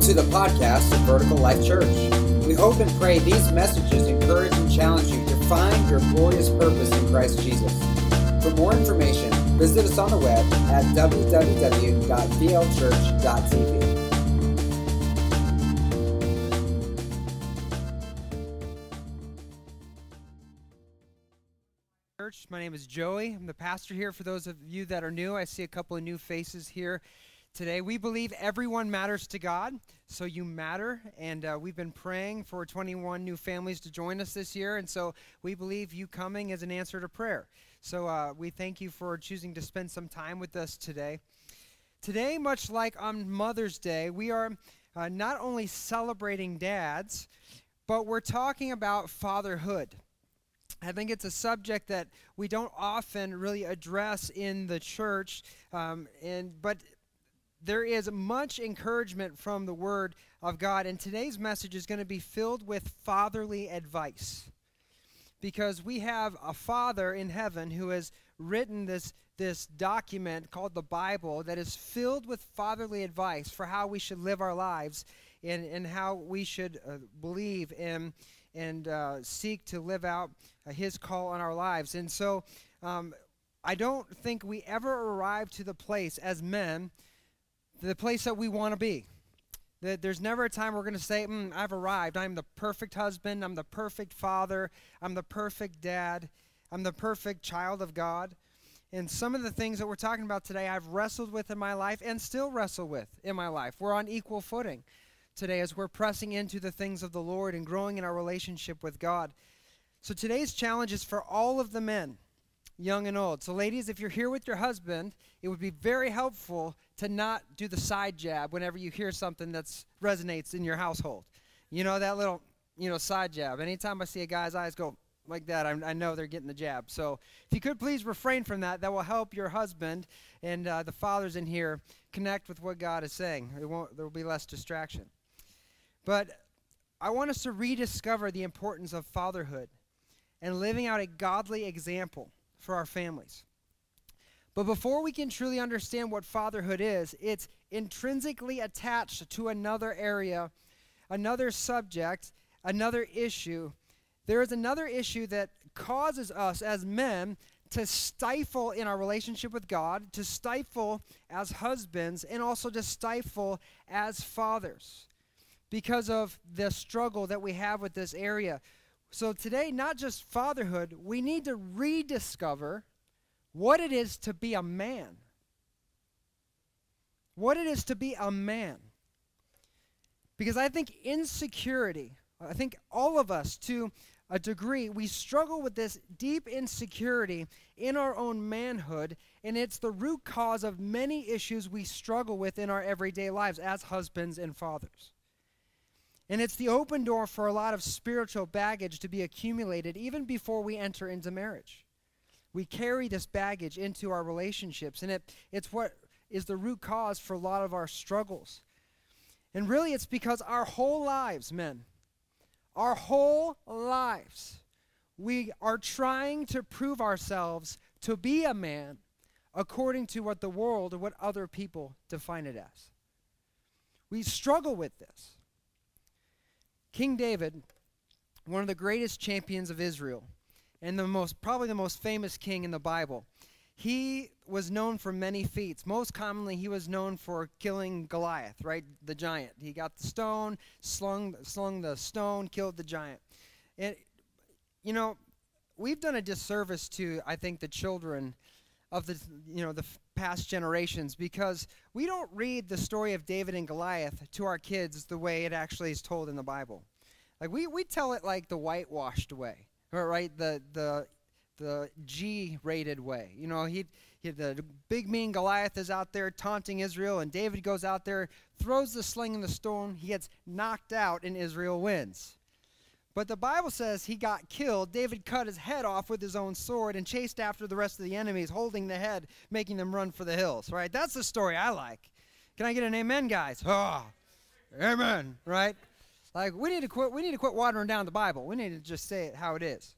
Welcome to the podcast of Vertical Life Church. We hope and pray these messages encourage and challenge you to find your glorious purpose in Christ Jesus. For more information, visit us on the web at www.vlchurch.tv. Church. My name is Joey. I'm the pastor here. For those of you that are new, I see a couple of new faces here today. We believe everyone matters to God, so you matter. And uh, we've been praying for 21 new families to join us this year. And so we believe you coming is an answer to prayer. So uh, we thank you for choosing to spend some time with us today. Today, much like on Mother's Day, we are uh, not only celebrating dads, but we're talking about fatherhood. I think it's a subject that we don't often really address in the church, um, and but there is much encouragement from the Word of God, and today's message is going to be filled with fatherly advice. Because we have a Father in heaven who has written this, this document called the Bible that is filled with fatherly advice for how we should live our lives and, and how we should uh, believe in and uh, seek to live out uh, His call on our lives. And so um, I don't think we ever arrive to the place as men the place that we want to be. That there's never a time we're going to say, mm, I've arrived. I'm the perfect husband. I'm the perfect father. I'm the perfect dad. I'm the perfect child of God. And some of the things that we're talking about today, I've wrestled with in my life and still wrestle with in my life. We're on equal footing today as we're pressing into the things of the Lord and growing in our relationship with God. So today's challenge is for all of the men young and old. So, ladies, if you're here with your husband, it would be very helpful to not do the side jab whenever you hear something that resonates in your household. You know, that little, you know, side jab. Anytime I see a guy's eyes go like that, I, I know they're getting the jab. So, if you could please refrain from that, that will help your husband and uh, the fathers in here connect with what God is saying. It won't, there will be less distraction. But I want us to rediscover the importance of fatherhood and living out a godly example for our families. But before we can truly understand what fatherhood is, it's intrinsically attached to another area, another subject, another issue. There is another issue that causes us as men to stifle in our relationship with God, to stifle as husbands, and also to stifle as fathers because of the struggle that we have with this area. So today, not just fatherhood, we need to rediscover what it is to be a man. What it is to be a man. Because I think insecurity, I think all of us to a degree, we struggle with this deep insecurity in our own manhood, and it's the root cause of many issues we struggle with in our everyday lives as husbands and fathers. And it's the open door for a lot of spiritual baggage to be accumulated even before we enter into marriage. We carry this baggage into our relationships, and it, it's what is the root cause for a lot of our struggles. And really, it's because our whole lives, men, our whole lives, we are trying to prove ourselves to be a man according to what the world or what other people define it as. We struggle with this. King David, one of the greatest champions of Israel, and the most probably the most famous king in the Bible. He was known for many feats. Most commonly, he was known for killing Goliath, right? The giant. He got the stone, slung, slung the stone, killed the giant. And, you know, we've done a disservice to, I think, the children of the, you know, the past generations because we don't read the story of David and Goliath to our kids the way it actually is told in the Bible. Like we, we tell it like the whitewashed way, right? The the the G-rated way. You know, he, he the big mean Goliath is out there taunting Israel, and David goes out there, throws the sling and the stone. He gets knocked out, and Israel wins. But the Bible says he got killed. David cut his head off with his own sword and chased after the rest of the enemies, holding the head, making them run for the hills, right? That's the story I like. Can I get an amen, guys? Oh, amen, right? Like we need to quit we need to quit watering down the Bible. We need to just say it how it is.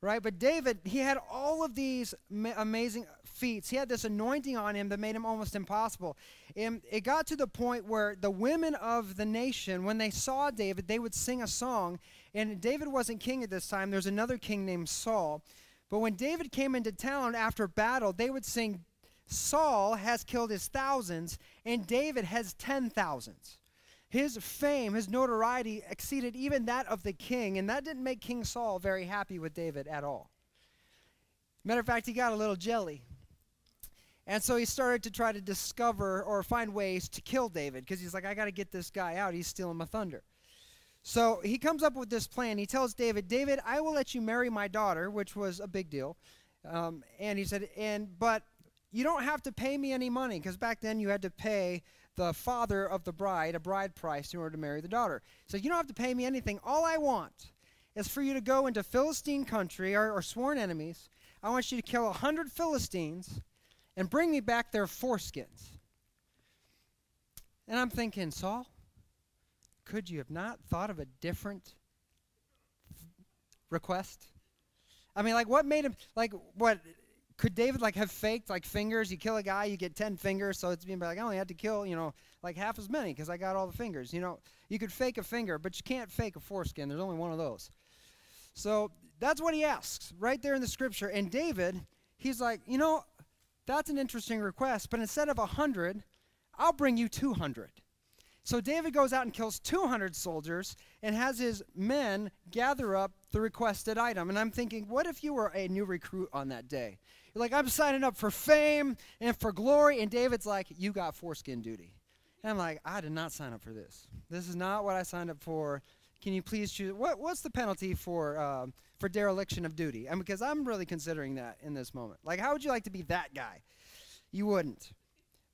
right? But David, he had all of these ma- amazing feats. He had this anointing on him that made him almost impossible. And it got to the point where the women of the nation, when they saw David, they would sing a song. And David wasn't king at this time, there's another king named Saul. But when David came into town after battle, they would sing, Saul has killed his thousands, and David has ten thousands. His fame, his notoriety exceeded even that of the king, and that didn't make King Saul very happy with David at all. Matter of fact, he got a little jelly. And so he started to try to discover or find ways to kill David because he's like, I got to get this guy out. He's stealing my thunder. So he comes up with this plan. He tells David, David, I will let you marry my daughter, which was a big deal. Um, and he said, and but you don't have to pay me any money because back then you had to pay the father of the bride a bride price in order to marry the daughter. So you don't have to pay me anything. All I want is for you to go into Philistine country or, or sworn enemies. I want you to kill a hundred Philistines and bring me back their foreskins. And I'm thinking, Saul, could you have not thought of a different request? I mean, like, what made him, like, what, could David, like, have faked, like, fingers? You kill a guy, you get 10 fingers, so it's being like, I only had to kill, you know, like half as many because I got all the fingers. You know, you could fake a finger, but you can't fake a foreskin. There's only one of those. So that's what he asks right there in the scripture. And David, he's like, you know, that's an interesting request, but instead of a 100, I'll bring you 200. So David goes out and kills 200 soldiers and has his men gather up the requested item. And I'm thinking, what if you were a new recruit on that day? Like, I'm signing up for fame and for glory. And David's like, you got foreskin duty. And I'm like, I did not sign up for this. This is not what I signed up for. Can you please choose? What, what's the penalty for uh, for dereliction of duty? And because I'm really considering that in this moment. Like, how would you like to be that guy? You wouldn't.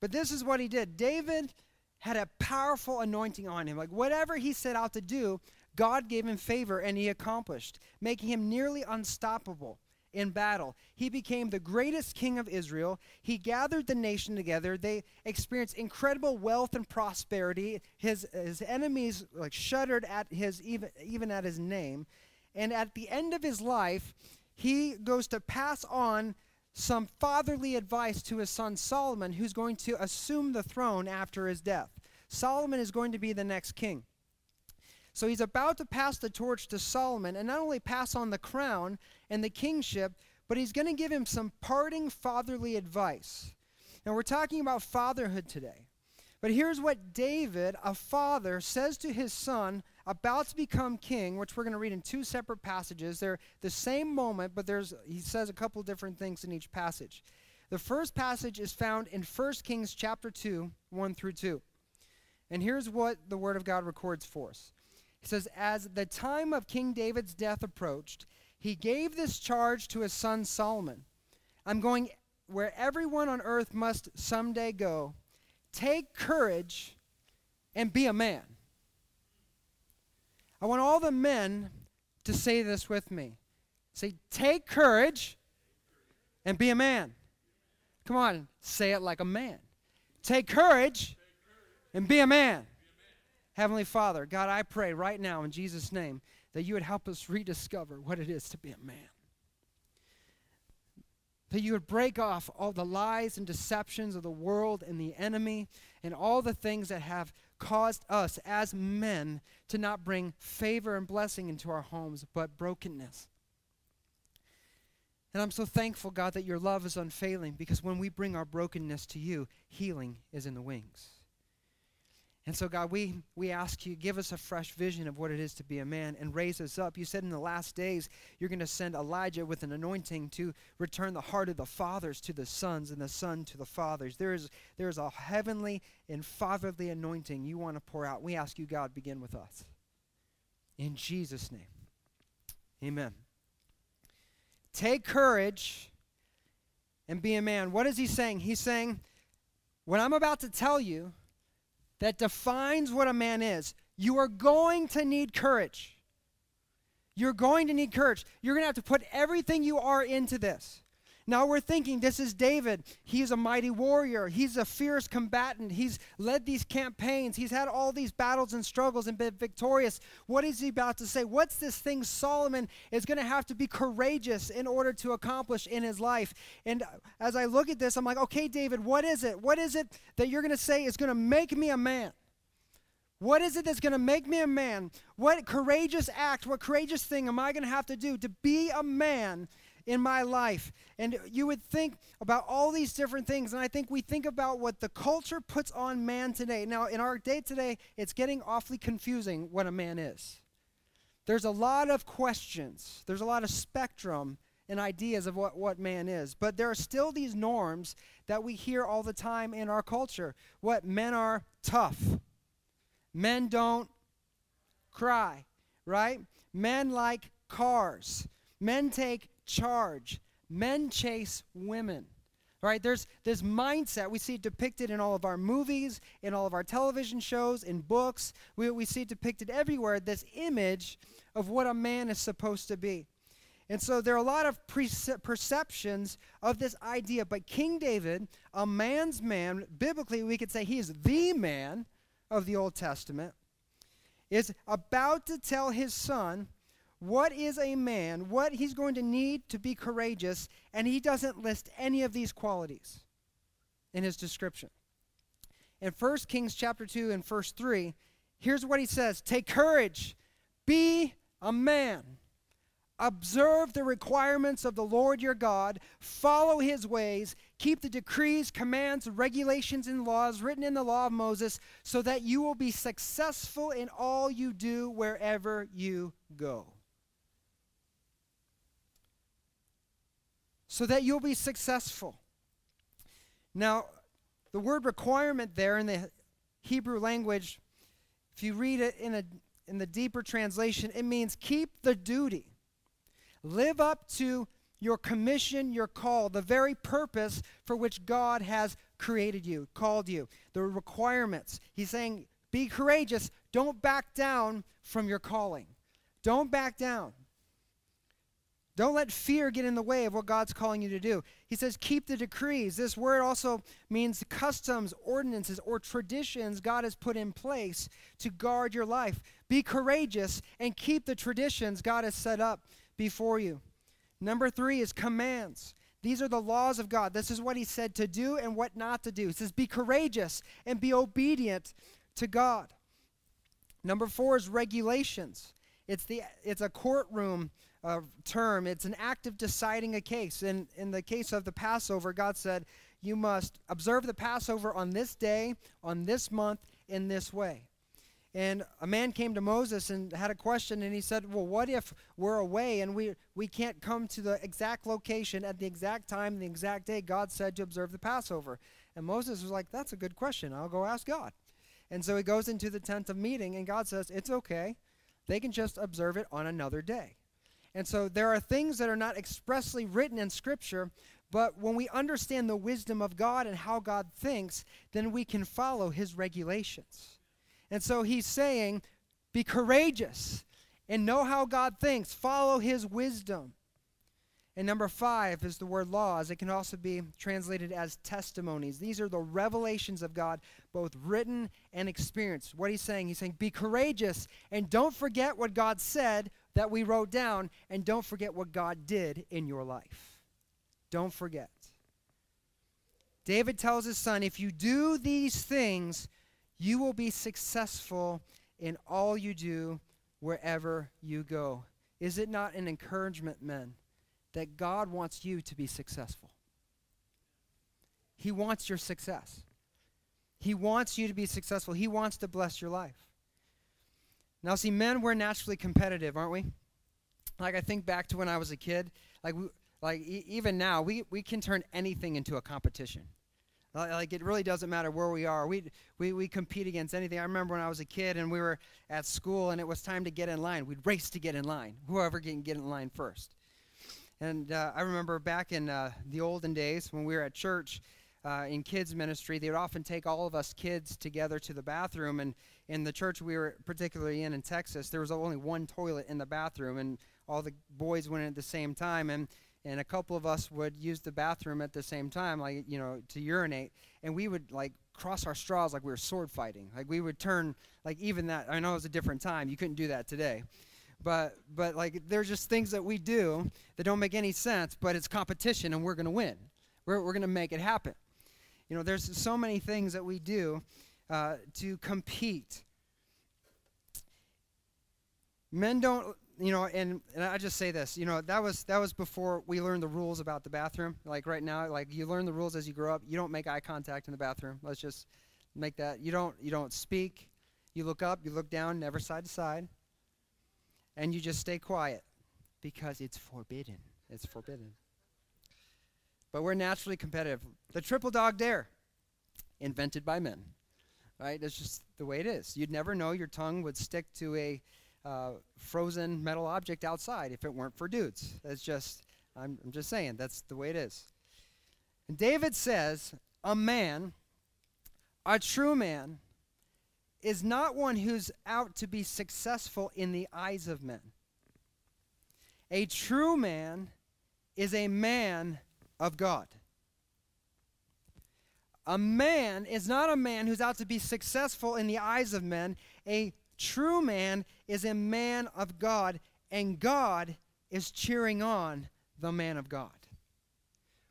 But this is what he did. David had a powerful anointing on him. Like whatever he set out to do, God gave him favor and he accomplished, making him nearly unstoppable in battle. He became the greatest king of Israel. He gathered the nation together. They experienced incredible wealth and prosperity. His, his enemies like shuddered at his even, even at his name. And at the end of his life, he goes to pass on some fatherly advice to his son Solomon, who's going to assume the throne after his death. Solomon is going to be the next king. So he's about to pass the torch to Solomon and not only pass on the crown and the kingship, but he's going to give him some parting fatherly advice. Now we're talking about fatherhood today. But here's what David, a father, says to his son about to become king, which we're going to read in two separate passages. They're the same moment, but there's he says a couple different things in each passage. The first passage is found in 1 Kings chapter 2, 1 through 2. And here's what the word of God records for us. He says, As the time of King David's death approached, he gave this charge to his son Solomon I'm going where everyone on earth must someday go. Take courage and be a man. I want all the men to say this with me. Say, take courage and be a man. Come on, say it like a man. Take courage and be a man. Heavenly Father, God, I pray right now in Jesus' name that you would help us rediscover what it is to be a man. That you would break off all the lies and deceptions of the world and the enemy and all the things that have caused us as men to not bring favor and blessing into our homes, but brokenness. And I'm so thankful, God, that your love is unfailing because when we bring our brokenness to you, healing is in the wings. And so, God, we, we ask you, give us a fresh vision of what it is to be a man and raise us up. You said in the last days you're going to send Elijah with an anointing to return the heart of the fathers to the sons and the son to the fathers. There is, there is a heavenly and fatherly anointing you want to pour out. We ask you, God, begin with us. In Jesus' name, amen. Take courage and be a man. What is he saying? He's saying, what I'm about to tell you that defines what a man is, you are going to need courage. You're going to need courage. You're going to have to put everything you are into this. Now we're thinking this is David. He's a mighty warrior. He's a fierce combatant. He's led these campaigns. He's had all these battles and struggles and been victorious. What is he about to say? What's this thing Solomon is going to have to be courageous in order to accomplish in his life? And as I look at this, I'm like, okay, David, what is it? What is it that you're going to say is going to make me a man? What is it that's going to make me a man? What courageous act, what courageous thing am I going to have to do to be a man in my life. And you would think about all these different things. And I think we think about what the culture puts on man today. Now, in our day today, it's getting awfully confusing what a man is. There's a lot of questions, there's a lot of spectrum and ideas of what, what man is. But there are still these norms that we hear all the time in our culture. What men are tough, men don't cry, right? Men like cars. Men take charge. Men chase women. Right? There's this mindset. We see depicted in all of our movies, in all of our television shows, in books. We, we see depicted everywhere, this image of what a man is supposed to be. And so there are a lot of perceptions of this idea. But King David, a man's man, biblically we could say he is the man of the Old Testament, is about to tell his son what is a man, what he's going to need to be courageous, and he doesn't list any of these qualities in his description. In 1 Kings chapter 2 and verse 3, here's what he says Take courage, be a man. Observe the requirements of the Lord your God, follow his ways, keep the decrees, commands, regulations, and laws written in the law of Moses, so that you will be successful in all you do wherever you go. So that you'll be successful. Now, the word requirement there in the Hebrew language, if you read it in, a, in the deeper translation, it means keep the duty. Live up to your commission, your call, the very purpose for which God has created you, called you, the requirements. He's saying, be courageous. Don't back down from your calling. Don't back down. Don't let fear get in the way of what God's calling you to do. He says, keep the decrees. This word also means customs, ordinances, or traditions God has put in place to guard your life. Be courageous and keep the traditions God has set up before you. Number three is commands. These are the laws of God. This is what He said to do and what not to do. He says, be courageous and be obedient to God. Number four is regulations. It's, the, it's a courtroom uh, term. It's an act of deciding a case. In, in the case of the Passover, God said, You must observe the Passover on this day, on this month, in this way. And a man came to Moses and had a question, and he said, Well, what if we're away and we, we can't come to the exact location at the exact time, the exact day God said to observe the Passover? And Moses was like, That's a good question. I'll go ask God. And so he goes into the tent of meeting, and God says, It's okay. They can just observe it on another day. And so there are things that are not expressly written in Scripture, but when we understand the wisdom of God and how God thinks, then we can follow his regulations. And so he's saying, be courageous and know how God thinks, follow his wisdom. And number five is the word laws. It can also be translated as testimonies. These are the revelations of God, both written and experienced. What he's saying, he's saying, be courageous and don't forget what God said that we wrote down, and don't forget what God did in your life. Don't forget. David tells his son, if you do these things, you will be successful in all you do wherever you go. Is it not an encouragement, men, that God wants you to be successful? He wants your success. He wants you to be successful. He wants to bless your life. Now, see, men, we're naturally competitive, aren't we? Like, I think back to when I was a kid. Like, we, like e- even now, we, we can turn anything into a competition. Like, it really doesn't matter where we are. We, we, we compete against anything. I remember when I was a kid and we were at school and it was time to get in line. We'd race to get in line, whoever can get in line first. And uh, I remember back in uh, the olden days when we were at church, uh, in kids ministry, they would often take all of us kids together to the bathroom. And in the church we were particularly in in Texas, there was only one toilet in the bathroom, and all the boys went in at the same time. And and a couple of us would use the bathroom at the same time, like you know, to urinate, and we would like cross our straws like we were sword fighting. Like we would turn like even that. I know it was a different time. You couldn't do that today, but but like there's just things that we do that don't make any sense, but it's competition, and we're gonna win. We're we're gonna make it happen. You know, there's so many things that we do uh, to compete. Men don't you know, and, and I just say this, you know, that was that was before we learned the rules about the bathroom. Like right now, like you learn the rules as you grow up. You don't make eye contact in the bathroom. Let's just make that. You don't you don't speak. You look up, you look down, never side to side. And you just stay quiet because it's forbidden. It's forbidden. But we're naturally competitive. The triple dog dare, invented by men. Right? That's just the way it is. You'd never know your tongue would stick to a uh, frozen metal object outside if it weren't for dudes. That's just, I'm, I'm just saying, that's the way it is. And David says, a man, a true man, is not one who's out to be successful in the eyes of men. A true man is a man of God. A man is not a man who's out to be successful in the eyes of men. A true man is a man of God, and God is cheering on the man of God.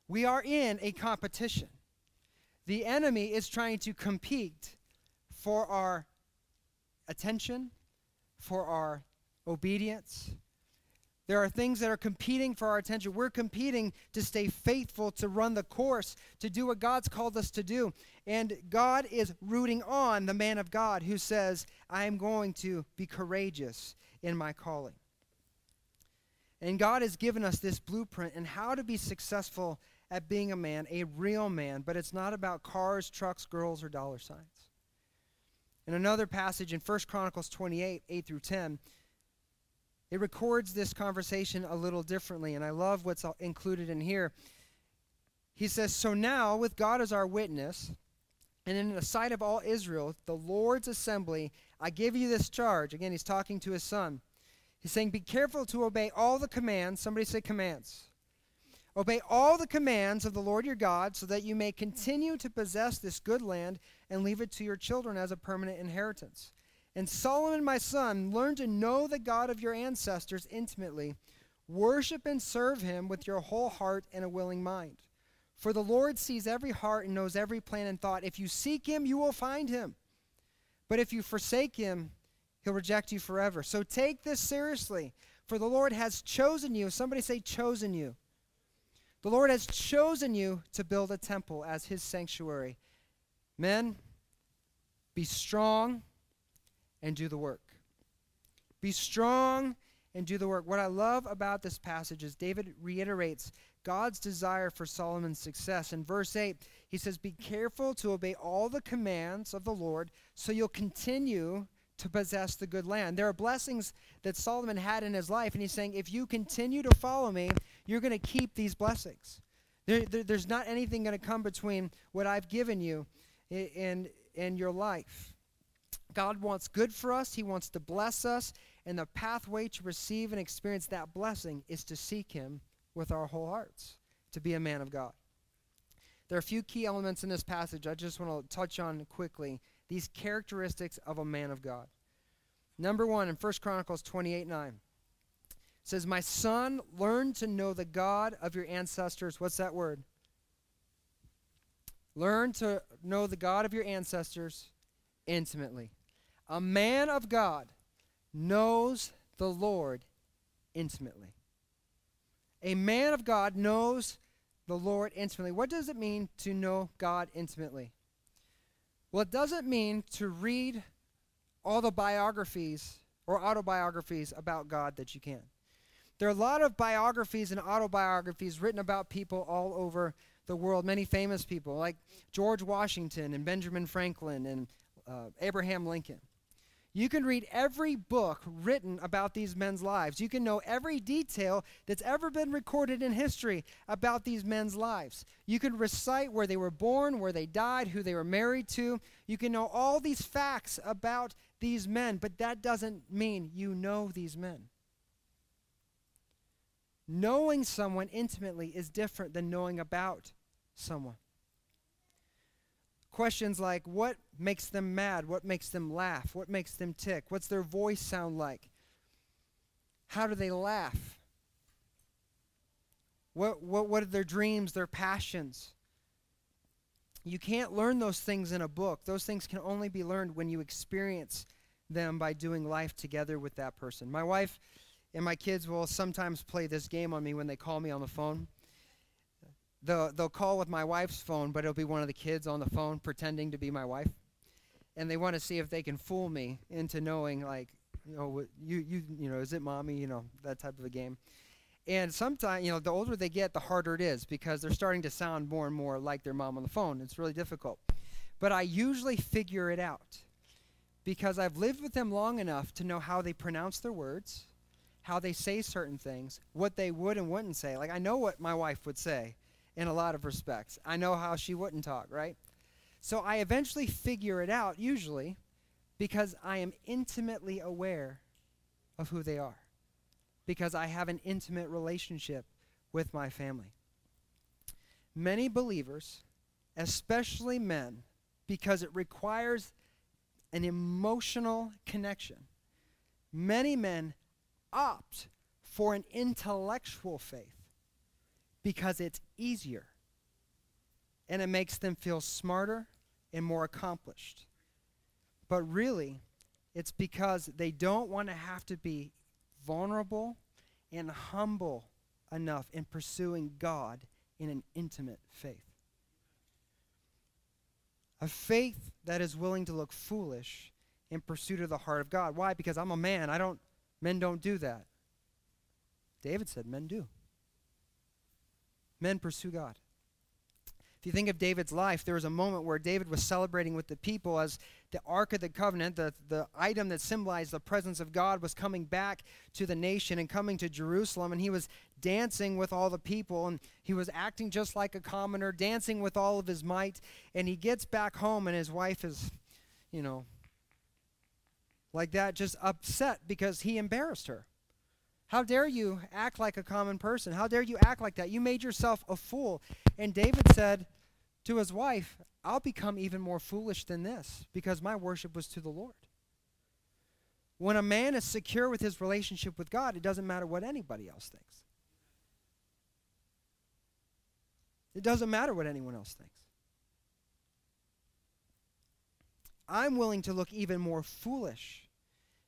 We are in a competition. The enemy is trying to compete for our attention, for our obedience. There are things that are competing for our attention. We're competing to stay faithful, to run the course, to do what God's called us to do. And God is rooting on the man of God who says, I am going to be courageous in my calling. And God has given us this blueprint and how to be successful at being a man, a real man, but it's not about cars, trucks, girls, or dollar signs. In another passage in 1 Chronicles 28, 8 through 10, it records this conversation a little differently, and I love what's included in here. He says, So now, with God as our witness, and in the sight of all Israel, the Lord's assembly, I give you this charge. Again, he's talking to his son. He's saying, Be careful to obey all the commands. Somebody say commands. Obey all the commands of the Lord your God, so that you may continue to possess this good land and leave it to your children as a permanent inheritance. And Solomon, my son, learn to know the God of your ancestors intimately. Worship and serve him with your whole heart and a willing mind. For the Lord sees every heart and knows every plan and thought. If you seek him, you will find him. But if you forsake him, he'll reject you forever. So take this seriously, for the Lord has chosen you. Somebody say, chosen you. The Lord has chosen you to build a temple as his sanctuary. Men, be strong and do the work. Be strong and do the work. What I love about this passage is David reiterates God's desire for Solomon's success. In verse 8, he says, Be careful to obey all the commands of the Lord so you'll continue to possess the good land. There are blessings that Solomon had in his life, and he's saying, If you continue to follow me, you're going to keep these blessings. There, there, there's not anything going to come between what I've given you and, and your life. God wants good for us, He wants to bless us, and the pathway to receive and experience that blessing is to seek Him with our whole hearts, to be a man of God. There are a few key elements in this passage I just want to touch on quickly. These characteristics of a man of God. Number one, in 1 Chronicles 28 9, says, My son, learn to know the God of your ancestors. What's that word? Learn to know the God of your ancestors intimately. A man of God knows the Lord intimately. A man of God knows the Lord intimately. What does it mean to know God intimately? Well, it doesn't mean to read all the biographies or autobiographies about God that you can. There are a lot of biographies and autobiographies written about people all over the world, many famous people like George Washington and Benjamin Franklin and uh, Abraham Lincoln. You can read every book written about these men's lives. You can know every detail that's ever been recorded in history about these men's lives. You can recite where they were born, where they died, who they were married to. You can know all these facts about these men, but that doesn't mean you know these men. Knowing someone intimately is different than knowing about someone. Questions like what makes them mad? What makes them laugh? What makes them tick? What's their voice sound like? How do they laugh? What, what, what are their dreams, their passions? You can't learn those things in a book. Those things can only be learned when you experience them by doing life together with that person. My wife and my kids will sometimes play this game on me when they call me on the phone. They'll, they'll call with my wife's phone, but it'll be one of the kids on the phone pretending to be my wife. And they want to see if they can fool me into knowing, like, you know, you, you, you know, is it mommy? You know, that type of a game. And sometimes, you know, the older they get, the harder it is because they're starting to sound more and more like their mom on the phone. It's really difficult. But I usually figure it out because I've lived with them long enough to know how they pronounce their words, how they say certain things, what they would and wouldn't say. Like, I know what my wife would say in a lot of respects. I know how she wouldn't talk, right? So I eventually figure it out, usually, because I am intimately aware of who they are, because I have an intimate relationship with my family. Many believers, especially men, because it requires an emotional connection, many men opt for an intellectual faith because it's easier and it makes them feel smarter and more accomplished. But really, it's because they don't want to have to be vulnerable and humble enough in pursuing God in an intimate faith. A faith that is willing to look foolish in pursuit of the heart of God. Why? Because I'm a man. I don't men don't do that. David said men do men pursue God. If you think of David's life, there was a moment where David was celebrating with the people as the Ark of the Covenant, the, the item that symbolized the presence of God, was coming back to the nation and coming to Jerusalem. And he was dancing with all the people, and he was acting just like a commoner, dancing with all of his might. And he gets back home, and his wife is, you know, like that, just upset because he embarrassed her. How dare you act like a common person? How dare you act like that? You made yourself a fool. And David said to his wife, I'll become even more foolish than this because my worship was to the Lord. When a man is secure with his relationship with God, it doesn't matter what anybody else thinks. It doesn't matter what anyone else thinks. I'm willing to look even more foolish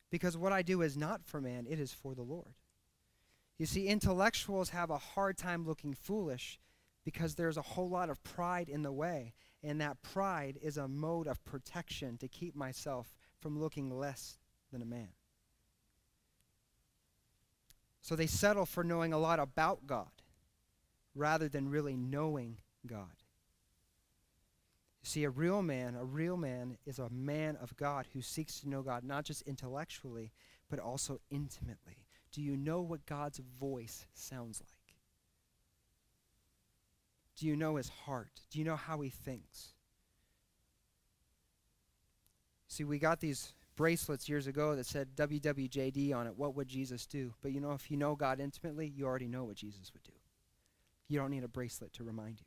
because what I do is not for man, it is for the Lord. You see, intellectuals have a hard time looking foolish because there's a whole lot of pride in the way. And that pride is a mode of protection to keep myself from looking less than a man. So they settle for knowing a lot about God rather than really knowing God. You see, a real man, a real man is a man of God who seeks to know God not just intellectually, but also intimately. Do you know what God's voice sounds like? Do you know his heart? Do you know how he thinks? See, we got these bracelets years ago that said WWJD on it. What would Jesus do? But you know, if you know God intimately, you already know what Jesus would do. You don't need a bracelet to remind you.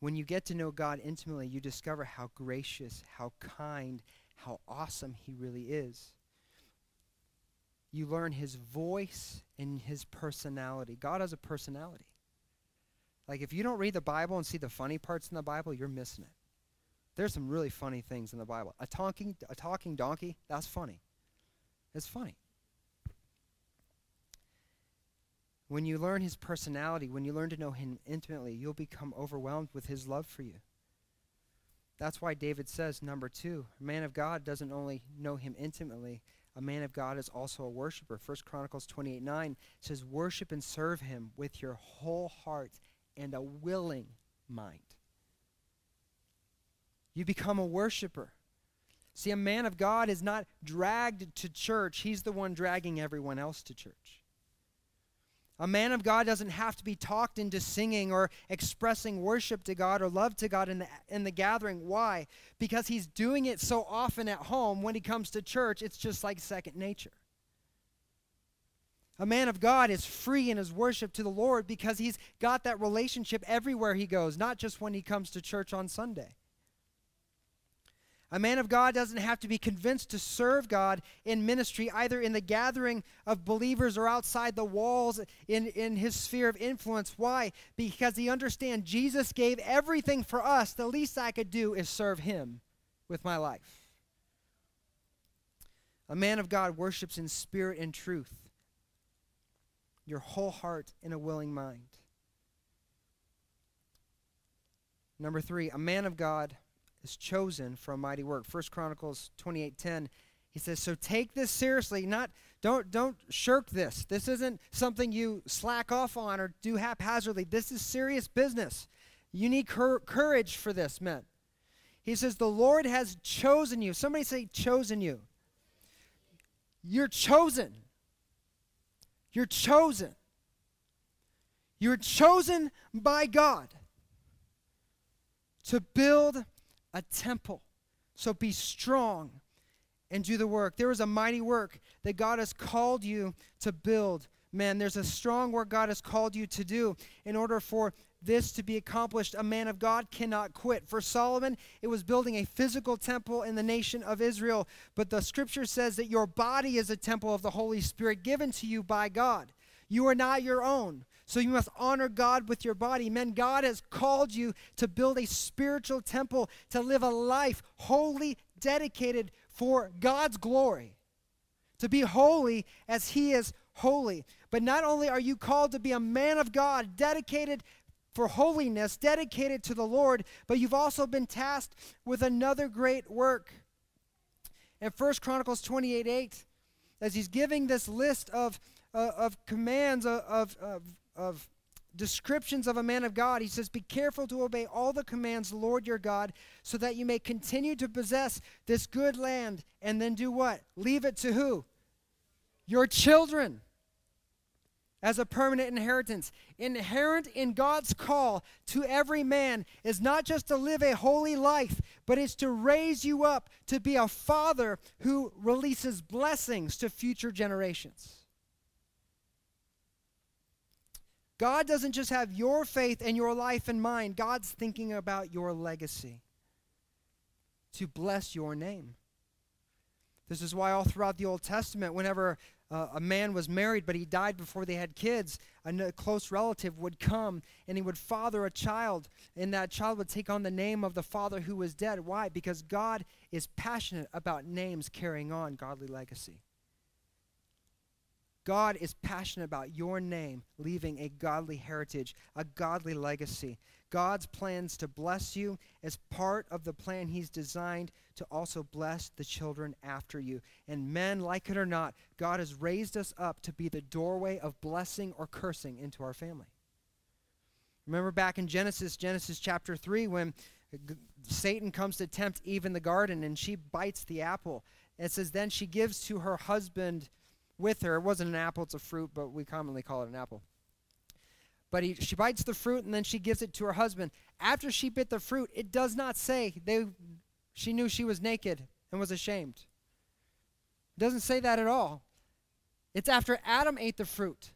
When you get to know God intimately, you discover how gracious, how kind, how awesome He really is you learn his voice and his personality. God has a personality. Like if you don't read the Bible and see the funny parts in the Bible, you're missing it. There's some really funny things in the Bible. A talking a talking donkey, that's funny. It's funny. When you learn his personality, when you learn to know him intimately, you'll become overwhelmed with his love for you. That's why David says, number two, a man of God doesn't only know him intimately, a man of God is also a worshiper. 1 Chronicles 28 9 says, Worship and serve him with your whole heart and a willing mind. You become a worshiper. See, a man of God is not dragged to church, he's the one dragging everyone else to church. A man of God doesn't have to be talked into singing or expressing worship to God or love to God in the, in the gathering. Why? Because he's doing it so often at home. When he comes to church, it's just like second nature. A man of God is free in his worship to the Lord because he's got that relationship everywhere he goes, not just when he comes to church on Sunday. A man of God doesn't have to be convinced to serve God in ministry, either in the gathering of believers or outside the walls in, in his sphere of influence. Why? Because he understands Jesus gave everything for us. The least I could do is serve him with my life. A man of God worships in spirit and truth, your whole heart and a willing mind. Number three, a man of God is chosen for a mighty work. First Chronicles 28:10 he says, "So take this seriously, not don't don't shirk this. This isn't something you slack off on or do haphazardly. This is serious business. You need cur- courage for this, men." He says, "The Lord has chosen you." Somebody say chosen you. You're chosen. You're chosen. You're chosen by God to build a temple. So be strong and do the work. There is a mighty work that God has called you to build. Man, there's a strong work God has called you to do. In order for this to be accomplished, a man of God cannot quit. For Solomon, it was building a physical temple in the nation of Israel. But the scripture says that your body is a temple of the Holy Spirit given to you by God. You are not your own. So you must honor God with your body. Men, God has called you to build a spiritual temple, to live a life wholly dedicated for God's glory, to be holy as He is holy. But not only are you called to be a man of God, dedicated for holiness, dedicated to the Lord, but you've also been tasked with another great work. In 1 Chronicles 28 8, as he's giving this list of, uh, of commands, of, of, of descriptions of a man of God, he says, Be careful to obey all the commands, Lord your God, so that you may continue to possess this good land. And then do what? Leave it to who? Your children as a permanent inheritance. Inherent in God's call to every man is not just to live a holy life, but it's to raise you up to be a father who releases blessings to future generations. God doesn't just have your faith and your life in mind, God's thinking about your legacy to bless your name. This is why all throughout the Old Testament, whenever uh, a man was married but he died before they had kids, a close relative would come and he would father a child, and that child would take on the name of the father who was dead. Why? Because God is passionate about names carrying on godly legacy. God is passionate about your name leaving a godly heritage, a godly legacy. God's plans to bless you as part of the plan He's designed to also bless the children after you. And men, like it or not, God has raised us up to be the doorway of blessing or cursing into our family. Remember back in Genesis, Genesis chapter 3, when Satan comes to tempt Eve in the garden and she bites the apple. It says, Then she gives to her husband with her. It wasn't an apple, it's a fruit, but we commonly call it an apple. But he, she bites the fruit and then she gives it to her husband. After she bit the fruit, it does not say they, she knew she was naked and was ashamed. It doesn't say that at all. It's after Adam ate the fruit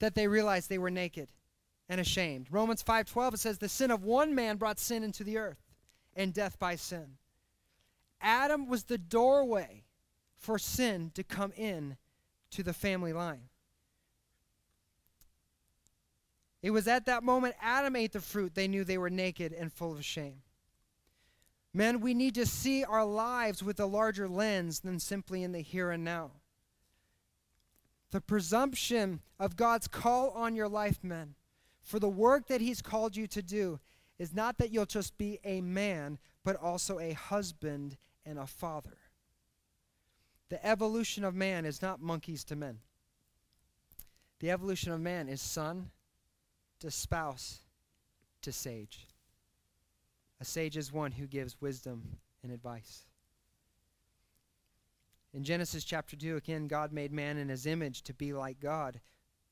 that they realized they were naked and ashamed. Romans 5:12 it says the sin of one man brought sin into the earth and death by sin. Adam was the doorway for sin to come in to the family line. It was at that moment Adam ate the fruit, they knew they were naked and full of shame. Men, we need to see our lives with a larger lens than simply in the here and now. The presumption of God's call on your life, men, for the work that He's called you to do, is not that you'll just be a man, but also a husband and a father. The evolution of man is not monkeys to men. The evolution of man is son to spouse to sage. A sage is one who gives wisdom and advice. In Genesis chapter 2, again, God made man in his image to be like God.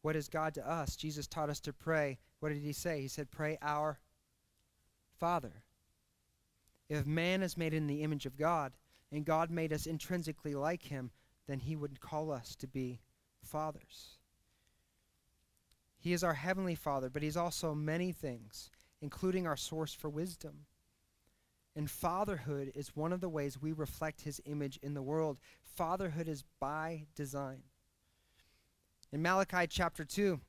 What is God to us? Jesus taught us to pray. What did he say? He said, Pray our Father. If man is made in the image of God, and God made us intrinsically like him, then he would call us to be fathers. He is our heavenly Father, but He's also many things, including our source for wisdom. And fatherhood is one of the ways we reflect His image in the world. Fatherhood is by design. In Malachi chapter 2,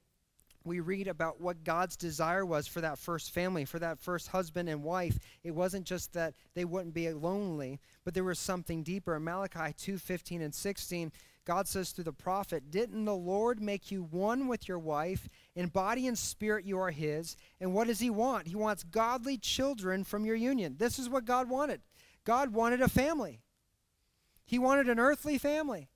we read about what God's desire was for that first family, for that first husband and wife. It wasn't just that they wouldn't be lonely, but there was something deeper. In Malachi 2 15 and 16, God says through the prophet, Didn't the Lord make you one with your wife? In body and spirit you are his. And what does he want? He wants godly children from your union. This is what God wanted. God wanted a family, he wanted an earthly family.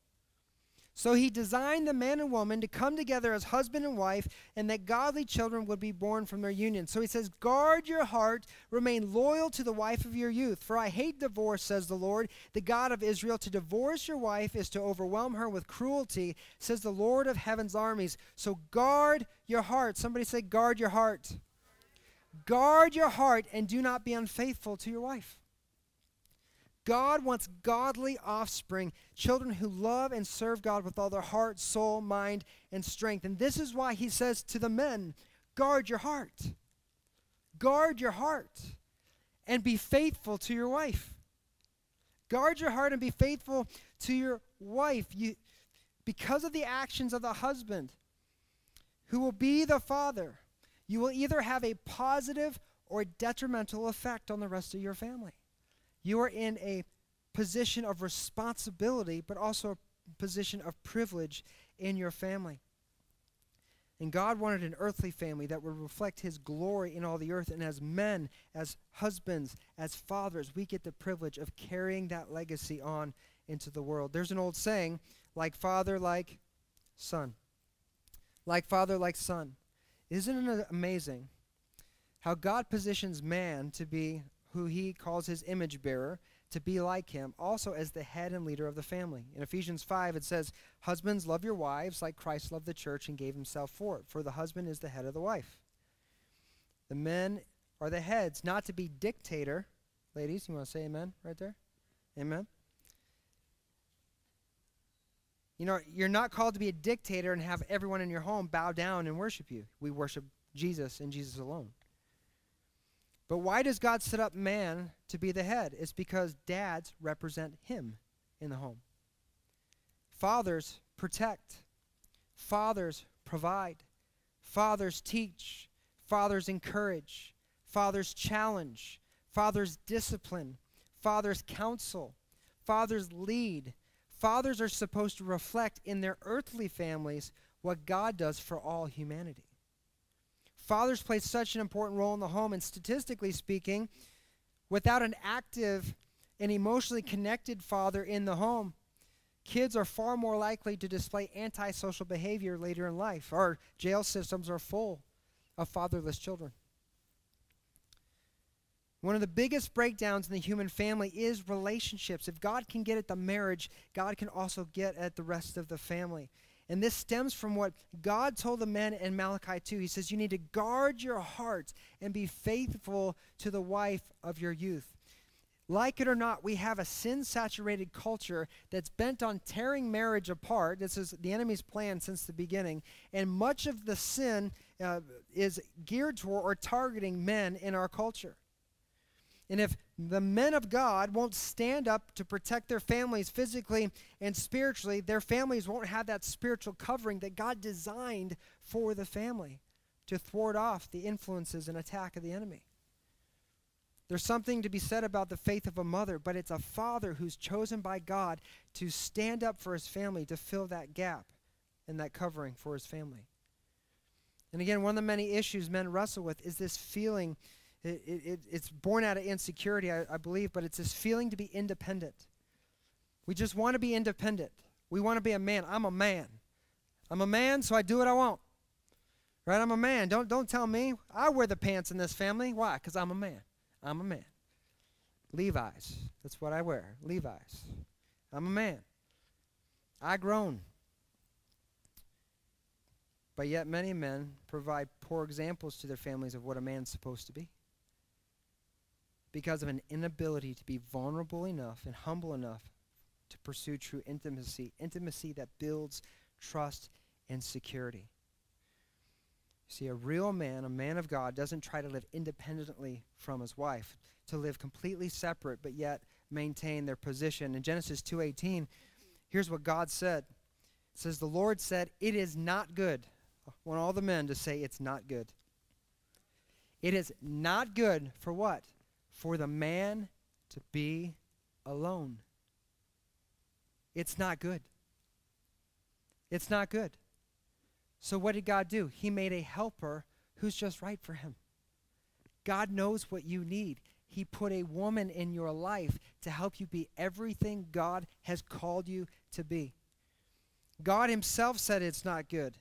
So he designed the man and woman to come together as husband and wife, and that godly children would be born from their union. So he says, Guard your heart, remain loyal to the wife of your youth. For I hate divorce, says the Lord, the God of Israel. To divorce your wife is to overwhelm her with cruelty, says the Lord of heaven's armies. So guard your heart. Somebody say, Guard your heart. Guard your heart and do not be unfaithful to your wife. God wants godly offspring, children who love and serve God with all their heart, soul, mind, and strength. And this is why he says to the men, guard your heart. Guard your heart and be faithful to your wife. Guard your heart and be faithful to your wife. You, because of the actions of the husband, who will be the father, you will either have a positive or detrimental effect on the rest of your family. You are in a position of responsibility, but also a position of privilege in your family. And God wanted an earthly family that would reflect His glory in all the earth. And as men, as husbands, as fathers, we get the privilege of carrying that legacy on into the world. There's an old saying like father, like son. Like father, like son. Isn't it amazing how God positions man to be who he calls his image bearer, to be like him, also as the head and leader of the family. In Ephesians 5, it says, Husbands, love your wives like Christ loved the church and gave himself for it, for the husband is the head of the wife. The men are the heads, not to be dictator. Ladies, you want to say amen right there? Amen. You know, you're not called to be a dictator and have everyone in your home bow down and worship you. We worship Jesus and Jesus alone. But why does God set up man to be the head? It's because dads represent him in the home. Fathers protect. Fathers provide. Fathers teach. Fathers encourage. Fathers challenge. Fathers discipline. Fathers counsel. Fathers lead. Fathers are supposed to reflect in their earthly families what God does for all humanity. Fathers play such an important role in the home, and statistically speaking, without an active and emotionally connected father in the home, kids are far more likely to display antisocial behavior later in life. Our jail systems are full of fatherless children. One of the biggest breakdowns in the human family is relationships. If God can get at the marriage, God can also get at the rest of the family. And this stems from what God told the men in Malachi 2. He says, You need to guard your heart and be faithful to the wife of your youth. Like it or not, we have a sin saturated culture that's bent on tearing marriage apart. This is the enemy's plan since the beginning. And much of the sin uh, is geared toward or targeting men in our culture. And if the men of God won't stand up to protect their families physically and spiritually, their families won't have that spiritual covering that God designed for the family to thwart off the influences and attack of the enemy. There's something to be said about the faith of a mother, but it's a father who's chosen by God to stand up for his family to fill that gap and that covering for his family. And again, one of the many issues men wrestle with is this feeling it, it, it's born out of insecurity, I, I believe, but it's this feeling to be independent. We just want to be independent. We want to be a man. I'm a man. I'm a man, so I do what I want. Right? I'm a man. Don't don't tell me. I wear the pants in this family. Why? Because I'm a man. I'm a man. Levi's. That's what I wear. Levi's. I'm a man. I grown. But yet many men provide poor examples to their families of what a man's supposed to be because of an inability to be vulnerable enough and humble enough to pursue true intimacy, intimacy that builds trust and security. See, a real man, a man of God, doesn't try to live independently from his wife, to live completely separate, but yet maintain their position. In Genesis 2:18, here's what God said. It says, "The Lord said, it is not good." I want all the men to say it's not good. It is not good for what? For the man to be alone. It's not good. It's not good. So, what did God do? He made a helper who's just right for him. God knows what you need. He put a woman in your life to help you be everything God has called you to be. God Himself said it's not good.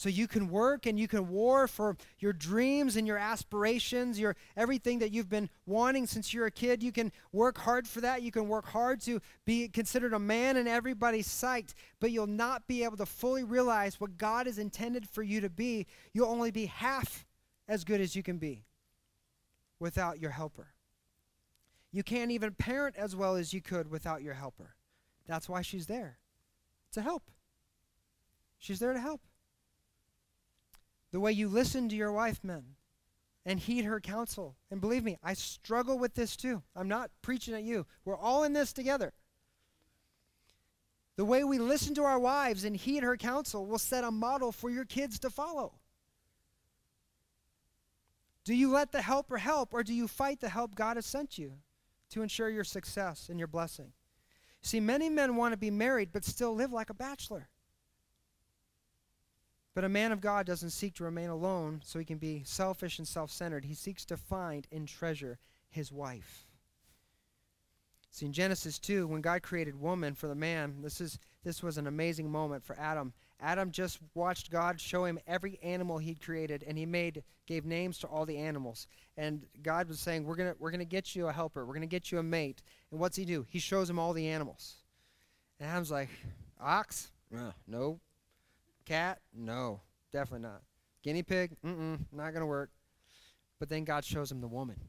So you can work and you can war for your dreams and your aspirations, your everything that you've been wanting since you're a kid. You can work hard for that. You can work hard to be considered a man in everybody's sight, but you'll not be able to fully realize what God has intended for you to be. You'll only be half as good as you can be without your helper. You can't even parent as well as you could without your helper. That's why she's there to help. She's there to help. The way you listen to your wife, men, and heed her counsel. And believe me, I struggle with this too. I'm not preaching at you. We're all in this together. The way we listen to our wives and heed her counsel will set a model for your kids to follow. Do you let the helper help, or do you fight the help God has sent you to ensure your success and your blessing? See, many men want to be married but still live like a bachelor. But a man of God doesn't seek to remain alone so he can be selfish and self centered. He seeks to find and treasure his wife. See, in Genesis 2, when God created woman for the man, this, is, this was an amazing moment for Adam. Adam just watched God show him every animal he'd created, and he made gave names to all the animals. And God was saying, We're gonna we're gonna get you a helper, we're gonna get you a mate. And what's he do? He shows him all the animals. And Adam's like, Ox? No. Cat? No, definitely not. Guinea pig? Mm-mm, not going to work. But then God shows him the woman.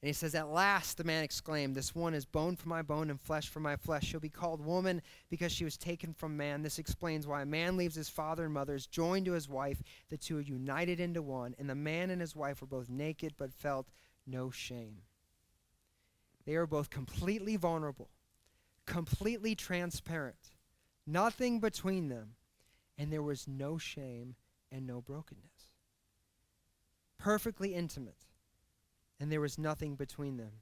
And he says, At last, the man exclaimed, This one is bone for my bone and flesh for my flesh. She'll be called woman because she was taken from man. This explains why a man leaves his father and mother, is joined to his wife. The two are united into one. And the man and his wife were both naked but felt no shame. They are both completely vulnerable, completely transparent, nothing between them and there was no shame and no brokenness. Perfectly intimate, and there was nothing between them.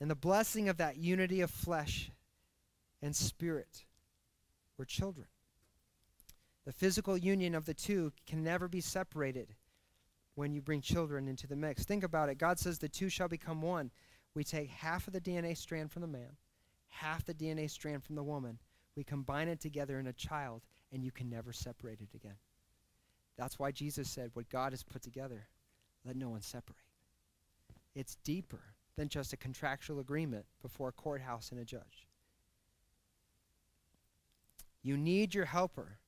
And the blessing of that unity of flesh and spirit were children. The physical union of the two can never be separated when you bring children into the mix. Think about it. God says the two shall become one. We take half of the DNA strand from the man, half the DNA strand from the woman. We combine it together in a child, and you can never separate it again. That's why Jesus said, What God has put together, let no one separate. It's deeper than just a contractual agreement before a courthouse and a judge. You need your helper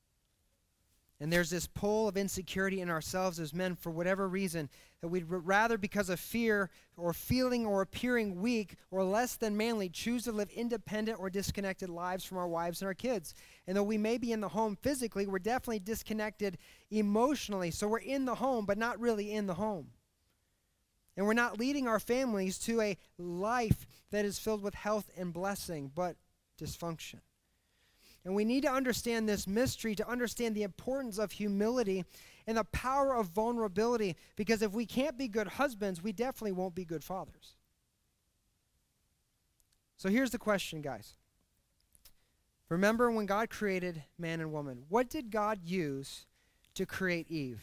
and there's this pull of insecurity in ourselves as men for whatever reason that we'd rather, because of fear or feeling or appearing weak or less than manly, choose to live independent or disconnected lives from our wives and our kids. And though we may be in the home physically, we're definitely disconnected emotionally. So we're in the home, but not really in the home. And we're not leading our families to a life that is filled with health and blessing, but dysfunction. And we need to understand this mystery to understand the importance of humility and the power of vulnerability because if we can't be good husbands, we definitely won't be good fathers. So here's the question, guys. Remember when God created man and woman, what did God use to create Eve?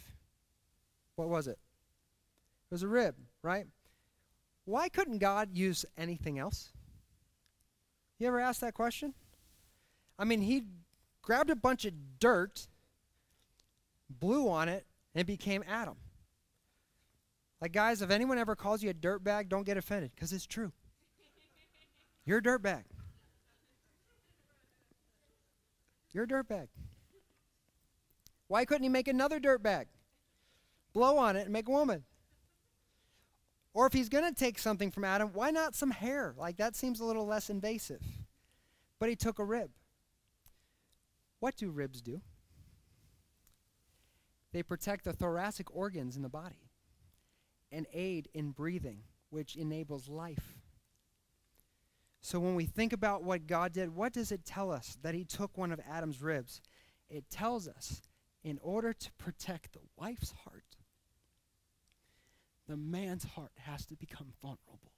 What was it? It was a rib, right? Why couldn't God use anything else? You ever asked that question? I mean, he grabbed a bunch of dirt, blew on it, and it became Adam. Like, guys, if anyone ever calls you a dirtbag, don't get offended because it's true. You're a dirtbag. You're a dirtbag. Why couldn't he make another dirtbag? Blow on it and make a woman. Or if he's going to take something from Adam, why not some hair? Like that seems a little less invasive. But he took a rib. What do ribs do? They protect the thoracic organs in the body and aid in breathing, which enables life. So when we think about what God did, what does it tell us that he took one of Adam's ribs? It tells us in order to protect the wife's heart, the man's heart has to become vulnerable.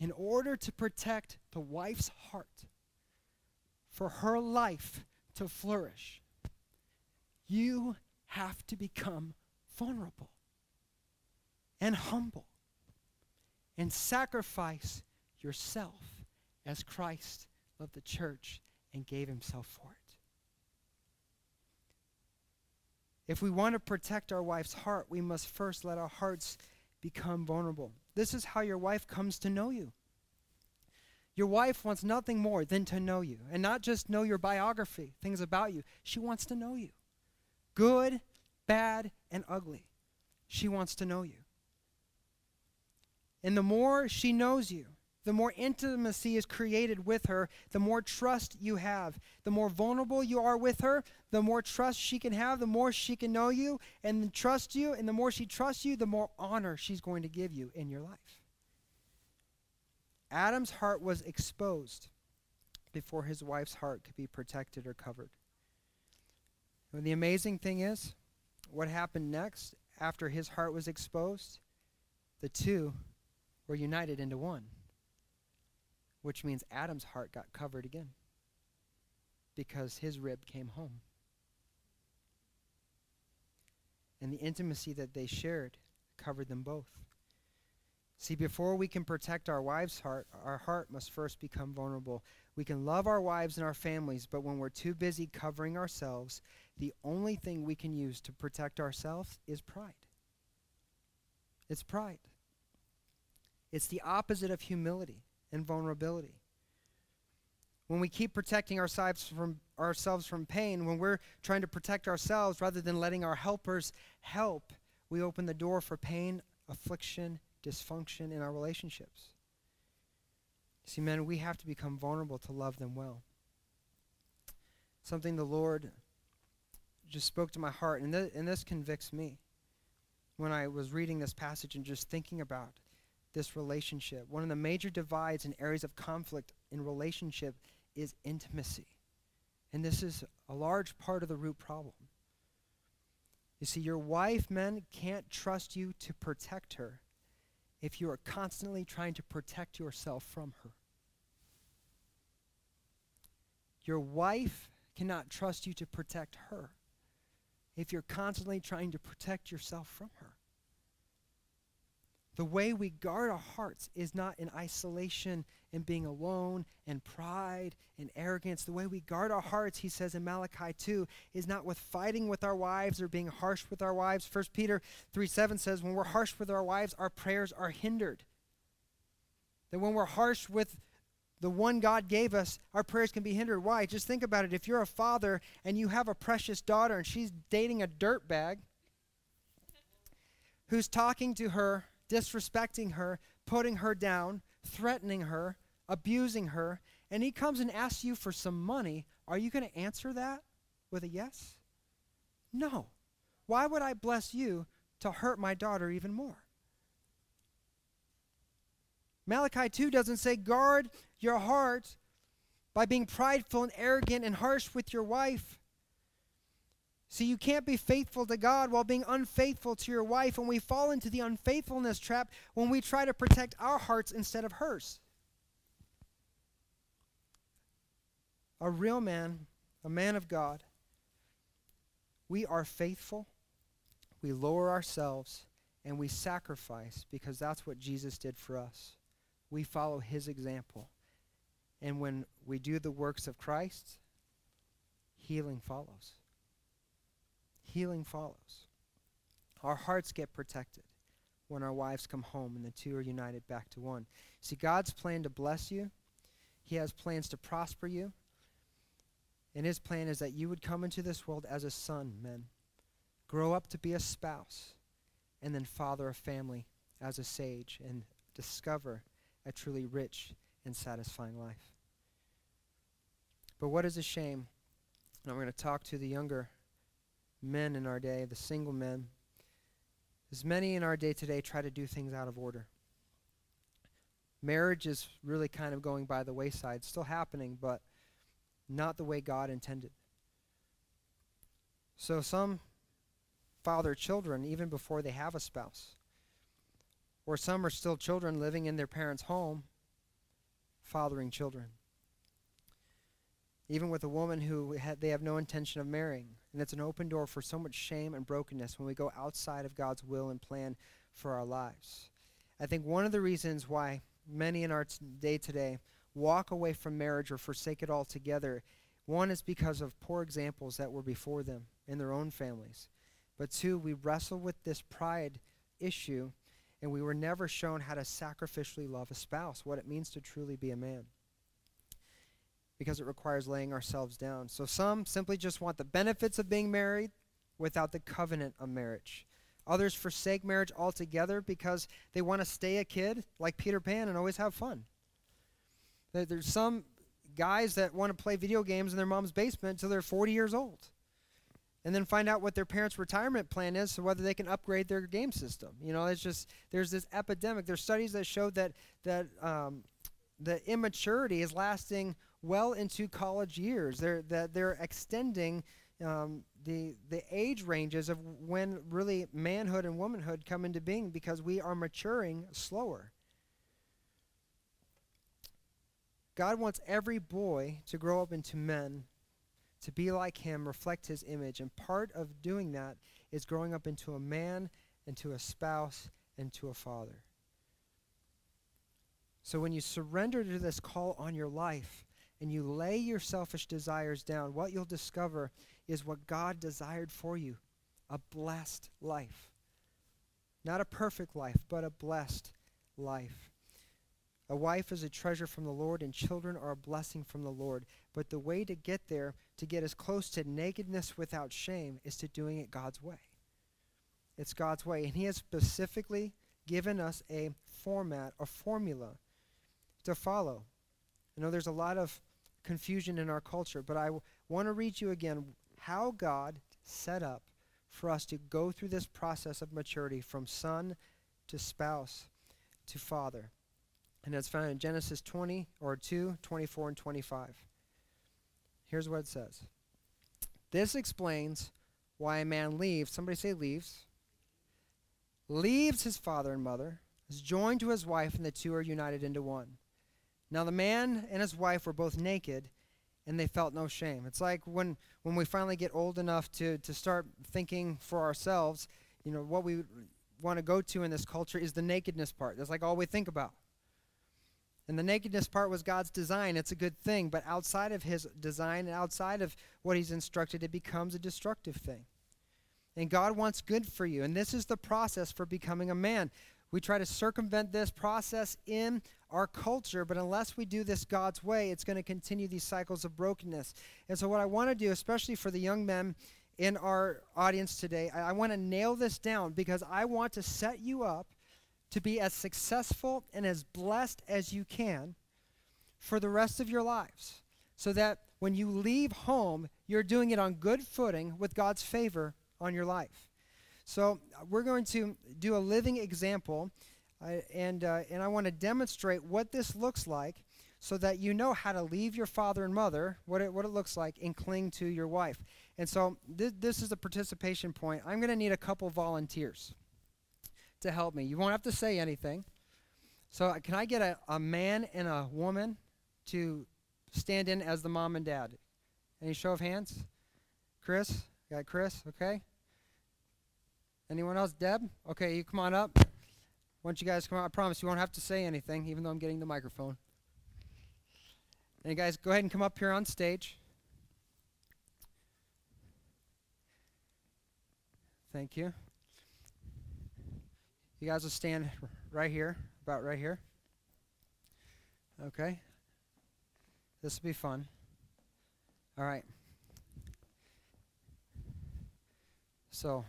In order to protect the wife's heart, for her life to flourish, you have to become vulnerable and humble and sacrifice yourself as Christ loved the church and gave himself for it. If we want to protect our wife's heart, we must first let our hearts become vulnerable. This is how your wife comes to know you. Your wife wants nothing more than to know you, and not just know your biography, things about you. She wants to know you. Good, bad, and ugly. She wants to know you. And the more she knows you, the more intimacy is created with her, the more trust you have. The more vulnerable you are with her, the more trust she can have, the more she can know you and trust you. And the more she trusts you, the more honor she's going to give you in your life. Adam's heart was exposed before his wife's heart could be protected or covered. And the amazing thing is, what happened next after his heart was exposed? The two were united into one, which means Adam's heart got covered again because his rib came home. And the intimacy that they shared covered them both. See, before we can protect our wife's heart, our heart must first become vulnerable. We can love our wives and our families, but when we're too busy covering ourselves, the only thing we can use to protect ourselves is pride. It's pride. It's the opposite of humility and vulnerability. When we keep protecting ourselves from, ourselves from pain, when we're trying to protect ourselves rather than letting our helpers help, we open the door for pain, affliction, dysfunction in our relationships. See, men, we have to become vulnerable to love them well. Something the Lord just spoke to my heart, and, th- and this convicts me when I was reading this passage and just thinking about this relationship. One of the major divides and areas of conflict in relationship is intimacy. And this is a large part of the root problem. You see, your wife, men, can't trust you to protect her if you are constantly trying to protect yourself from her. Your wife cannot trust you to protect her if you're constantly trying to protect yourself from her. The way we guard our hearts is not in isolation and being alone and pride and arrogance. The way we guard our hearts, he says in Malachi 2, is not with fighting with our wives or being harsh with our wives. 1 Peter 3 7 says, when we're harsh with our wives, our prayers are hindered. That when we're harsh with the one God gave us, our prayers can be hindered. Why? Just think about it. If you're a father and you have a precious daughter and she's dating a dirtbag who's talking to her disrespecting her, putting her down, threatening her, abusing her, and he comes and asks you for some money, are you going to answer that with a yes? No. Why would I bless you to hurt my daughter even more? Malachi 2 doesn't say guard your heart by being prideful and arrogant and harsh with your wife. See, you can't be faithful to God while being unfaithful to your wife, and we fall into the unfaithfulness trap when we try to protect our hearts instead of hers. A real man, a man of God, we are faithful, we lower ourselves, and we sacrifice because that's what Jesus did for us. We follow his example. And when we do the works of Christ, healing follows healing follows. Our hearts get protected when our wives come home and the two are united back to one. See, God's plan to bless you, He has plans to prosper you. And His plan is that you would come into this world as a son, men, grow up to be a spouse, and then father a family as a sage and discover a truly rich and satisfying life. But what is a shame And I'm going to talk to the younger men in our day, the single men. As many in our day today try to do things out of order. Marriage is really kind of going by the wayside, still happening, but not the way God intended. So some father children even before they have a spouse. Or some are still children living in their parents' home, fathering children. Even with a woman who ha- they have no intention of marrying. And it's an open door for so much shame and brokenness when we go outside of God's will and plan for our lives. I think one of the reasons why many in our t- day today walk away from marriage or forsake it altogether, one is because of poor examples that were before them in their own families. But two, we wrestle with this pride issue, and we were never shown how to sacrificially love a spouse, what it means to truly be a man. Because it requires laying ourselves down. So some simply just want the benefits of being married without the covenant of marriage. Others forsake marriage altogether because they want to stay a kid like Peter Pan and always have fun. There's some guys that want to play video games in their mom's basement until they're 40 years old and then find out what their parents' retirement plan is so whether they can upgrade their game system. You know, it's just there's this epidemic. There's studies that show that that um, the immaturity is lasting well into college years. They're that they're extending um, the the age ranges of when really manhood and womanhood come into being because we are maturing slower. God wants every boy to grow up into men to be like him, reflect his image. And part of doing that is growing up into a man, into a spouse, and to a father. So when you surrender to this call on your life and you lay your selfish desires down, what you'll discover is what God desired for you a blessed life. Not a perfect life, but a blessed life. A wife is a treasure from the Lord, and children are a blessing from the Lord. But the way to get there, to get as close to nakedness without shame, is to doing it God's way. It's God's way. And He has specifically given us a format, a formula to follow. I know there's a lot of confusion in our culture, but I w- want to read you again how God set up for us to go through this process of maturity from son to spouse to father. And it's found in Genesis 20 or 2, 24, and 25. Here's what it says This explains why a man leaves, somebody say leaves, leaves his father and mother, is joined to his wife, and the two are united into one. Now the man and his wife were both naked, and they felt no shame. It's like when, when we finally get old enough to, to start thinking for ourselves, you know, what we want to go to in this culture is the nakedness part. That's like all we think about. And the nakedness part was God's design. It's a good thing. But outside of his design and outside of what he's instructed, it becomes a destructive thing. And God wants good for you. And this is the process for becoming a man. We try to circumvent this process in our culture, but unless we do this God's way, it's going to continue these cycles of brokenness. And so, what I want to do, especially for the young men in our audience today, I, I want to nail this down because I want to set you up to be as successful and as blessed as you can for the rest of your lives. So that when you leave home, you're doing it on good footing with God's favor on your life. So uh, we're going to do a living example, uh, and, uh, and I want to demonstrate what this looks like so that you know how to leave your father and mother, what it, what it looks like, and cling to your wife. And so th- this is a participation point. I'm going to need a couple volunteers to help me. You won't have to say anything. So, uh, can I get a, a man and a woman to stand in as the mom and dad? Any show of hands? Chris? Got Chris? Okay. Anyone else? Deb? Okay, you come on up. Once you guys come out, I promise you won't have to say anything, even though I'm getting the microphone. And guys, go ahead and come up here on stage. Thank you. You guys will stand right here, about right here. Okay. This will be fun. All right. So,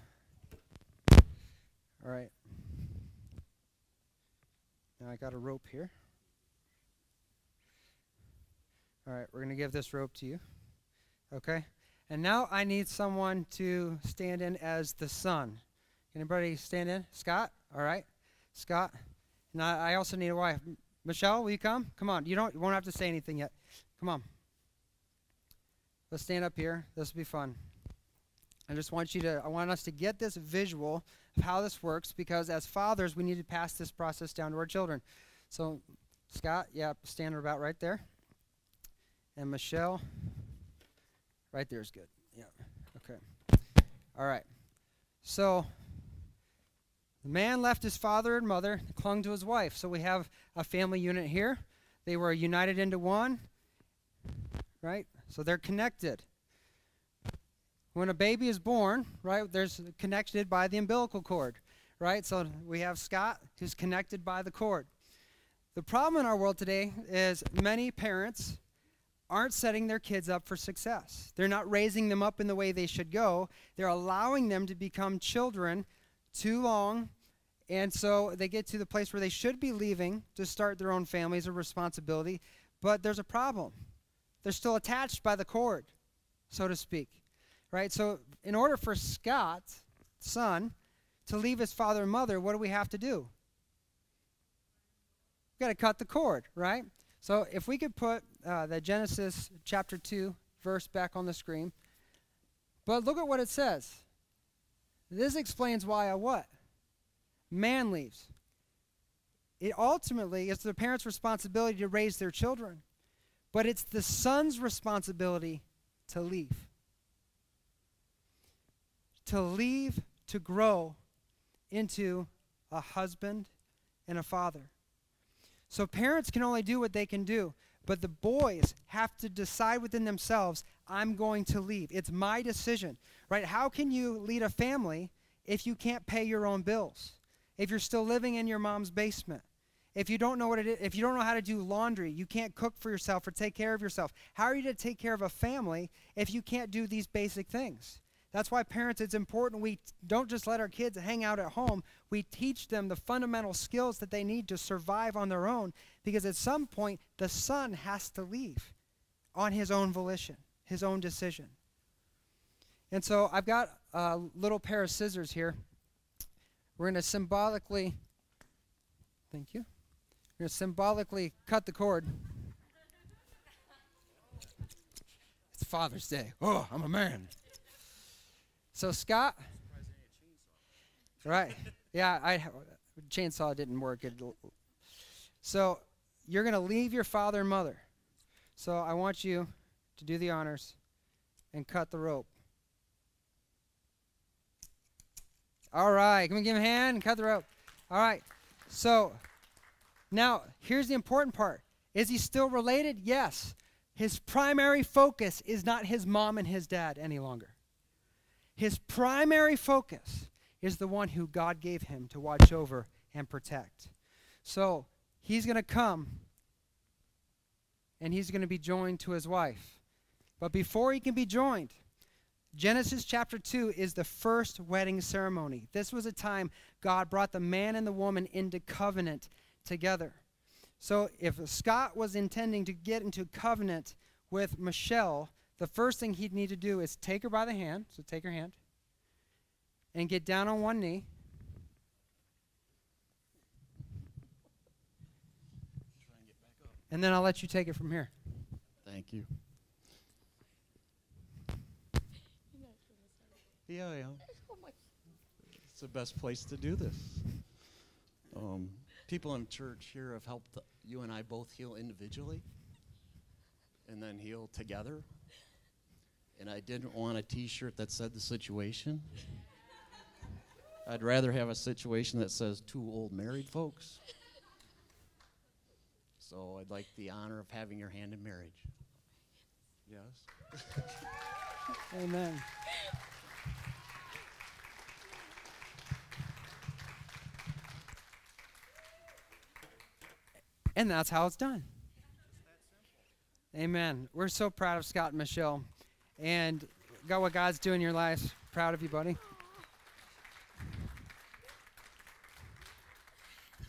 right. Now I got a rope here. All right, we're going to give this rope to you. Okay? And now I need someone to stand in as the son. Anybody stand in? Scott? All right. Scott. And I, I also need a wife. Michelle, will you come? Come on. You don't you won't have to say anything yet. Come on. Let's stand up here. This will be fun. I just want you to I want us to get this visual of how this works because as fathers we need to pass this process down to our children. So Scott, yeah, stand about right there. And Michelle, right there is good. Yeah. Okay. All right. So the man left his father and mother, clung to his wife. So we have a family unit here. They were united into one, right? So they're connected. When a baby is born, right, there's connected by the umbilical cord, right? So we have Scott, who's connected by the cord. The problem in our world today is many parents aren't setting their kids up for success. They're not raising them up in the way they should go. They're allowing them to become children too long. And so they get to the place where they should be leaving to start their own families or responsibility, but there's a problem. They're still attached by the cord, so to speak. Right? So in order for Scott, son, to leave his father and mother, what do we have to do? We've got to cut the cord, right? So if we could put uh, the Genesis chapter 2 verse back on the screen. But look at what it says. This explains why a what? Man leaves. It ultimately it's the parents' responsibility to raise their children, but it's the son's responsibility to leave. To leave to grow into a husband and a father. So parents can only do what they can do. But the boys have to decide within themselves, I'm going to leave. It's my decision, right? How can you lead a family if you can't pay your own bills? If you're still living in your mom's basement? If you don't know what it is, if you don't know how to do laundry, you can't cook for yourself or take care of yourself. How are you to take care of a family if you can't do these basic things? That's why parents, it's important we don't just let our kids hang out at home. We teach them the fundamental skills that they need to survive on their own because at some point the son has to leave on his own volition, his own decision. And so I've got a little pair of scissors here. We're going to symbolically, thank you, we're going to symbolically cut the cord. It's Father's Day. Oh, I'm a man. So Scott, right? Yeah, I chainsaw didn't work. It, so you're gonna leave your father and mother. So I want you to do the honors and cut the rope. All right, can we give him a hand and cut the rope? All right. So now here's the important part. Is he still related? Yes. His primary focus is not his mom and his dad any longer. His primary focus is the one who God gave him to watch over and protect. So he's going to come and he's going to be joined to his wife. But before he can be joined, Genesis chapter 2 is the first wedding ceremony. This was a time God brought the man and the woman into covenant together. So if Scott was intending to get into covenant with Michelle, the first thing he'd need to do is take her by the hand. So take her hand. And get down on one knee. And then I'll let you take it from here. Thank you. Yeah, yeah. It's the best place to do this. Um, people in church here have helped you and I both heal individually and then heal together and I didn't want a T-shirt that said the situation. I'd rather have a situation that says two old married folks. So I'd like the honor of having your hand in marriage. Yes. Amen. And that's how it's done. Amen. We're so proud of Scott and Michelle and got what God's doing in your life. Proud of you, buddy.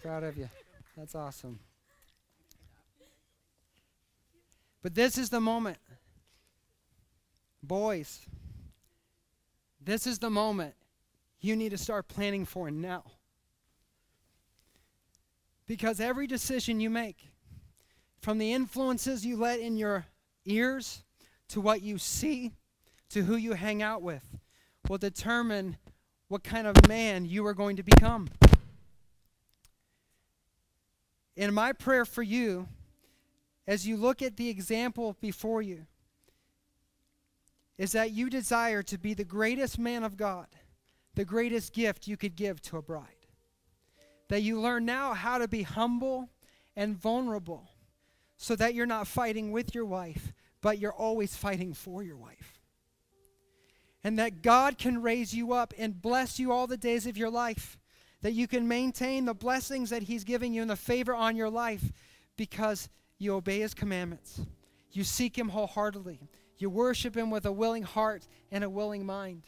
Proud of you. That's awesome. But this is the moment Boys, this is the moment you need to start planning for now. Because every decision you make, from the influences you let in your ears to what you see to who you hang out with, will determine what kind of man you are going to become. And my prayer for you, as you look at the example before you, is that you desire to be the greatest man of God, the greatest gift you could give to a bride. That you learn now how to be humble and vulnerable so that you're not fighting with your wife, but you're always fighting for your wife. And that God can raise you up and bless you all the days of your life. That you can maintain the blessings that He's giving you and the favor on your life because you obey His commandments. You seek Him wholeheartedly. You worship Him with a willing heart and a willing mind.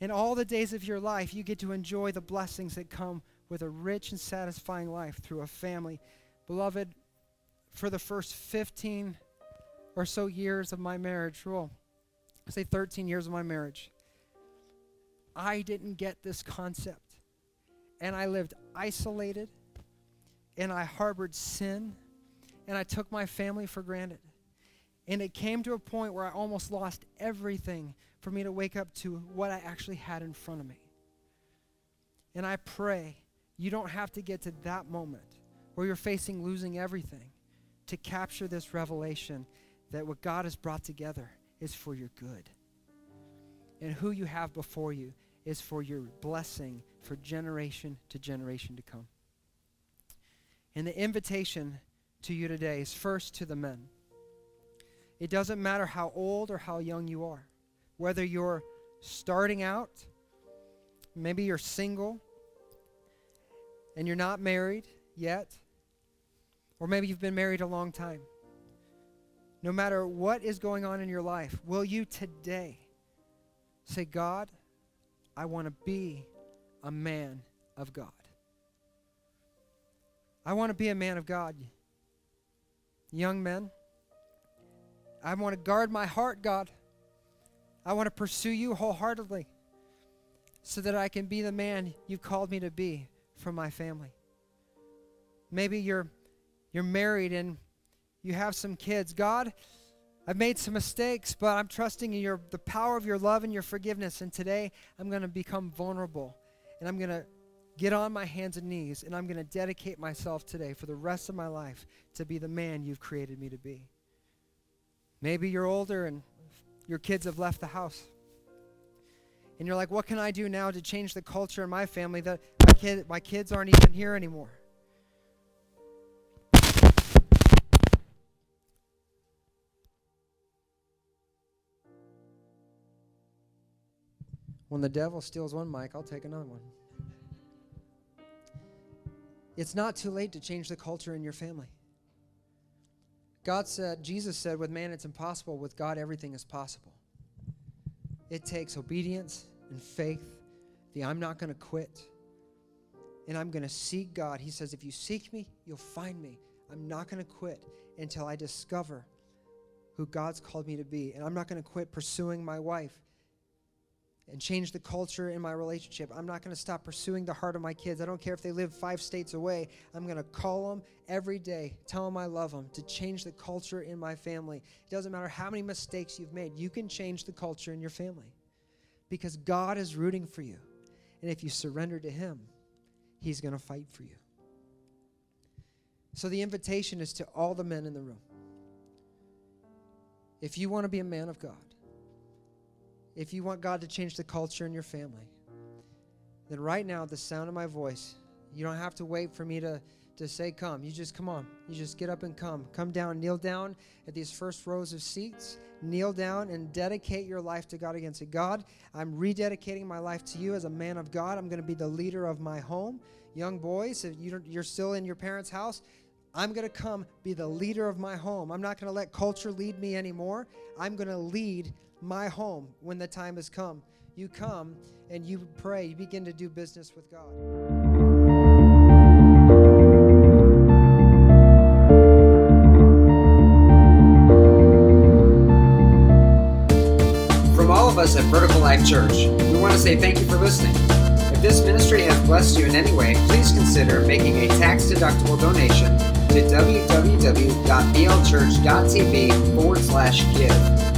In all the days of your life, you get to enjoy the blessings that come with a rich and satisfying life through a family. Beloved, for the first 15 or so years of my marriage, well, I say 13 years of my marriage, I didn't get this concept. And I lived isolated, and I harbored sin, and I took my family for granted. And it came to a point where I almost lost everything for me to wake up to what I actually had in front of me. And I pray you don't have to get to that moment where you're facing losing everything to capture this revelation that what God has brought together is for your good. And who you have before you is for your blessing for generation to generation to come. And the invitation to you today is first to the men. It doesn't matter how old or how young you are, whether you're starting out, maybe you're single and you're not married yet, or maybe you've been married a long time. No matter what is going on in your life, will you today say, God, I want to be a man of God? I want to be a man of God. Young men, I want to guard my heart, God. I want to pursue you wholeheartedly so that I can be the man you've called me to be for my family. Maybe you're you're married and you have some kids. God, I've made some mistakes, but I'm trusting in your the power of your love and your forgiveness and today I'm going to become vulnerable and I'm going to get on my hands and knees and I'm going to dedicate myself today for the rest of my life to be the man you've created me to be. Maybe you're older and your kids have left the house. And you're like, what can I do now to change the culture in my family that my, kid, my kids aren't even here anymore? When the devil steals one mic, I'll take another one. It's not too late to change the culture in your family. God said, Jesus said, with man it's impossible, with God everything is possible. It takes obedience and faith. The I'm not going to quit. And I'm going to seek God. He says, if you seek me, you'll find me. I'm not going to quit until I discover who God's called me to be. And I'm not going to quit pursuing my wife and change the culture in my relationship. I'm not going to stop pursuing the heart of my kids. I don't care if they live five states away. I'm going to call them every day, tell them I love them, to change the culture in my family. It doesn't matter how many mistakes you've made, you can change the culture in your family because God is rooting for you. And if you surrender to Him, He's going to fight for you. So the invitation is to all the men in the room. If you want to be a man of God, if you want God to change the culture in your family, then right now, the sound of my voice, you don't have to wait for me to, to say, Come. You just come on. You just get up and come. Come down, kneel down at these first rows of seats. Kneel down and dedicate your life to God again. Say, God, I'm rededicating my life to you as a man of God. I'm going to be the leader of my home. Young boys, if you're still in your parents' house, I'm going to come be the leader of my home. I'm not going to let culture lead me anymore. I'm going to lead my home when the time has come. You come and you pray, you begin to do business with God. From all of us at Vertical Life Church, we want to say thank you for listening. If this ministry has blessed you in any way, please consider making a tax-deductible donation to www.blchurch.tv forward slash give.